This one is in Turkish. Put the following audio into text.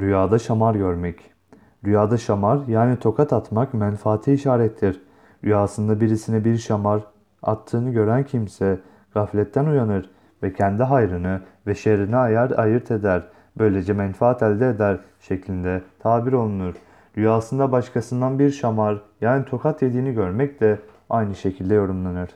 Rüyada şamar görmek. Rüyada şamar yani tokat atmak menfaate işarettir. Rüyasında birisine bir şamar attığını gören kimse gafletten uyanır ve kendi hayrını ve şerrini ayar ayırt eder. Böylece menfaat elde eder şeklinde tabir olunur. Rüyasında başkasından bir şamar yani tokat yediğini görmek de aynı şekilde yorumlanır.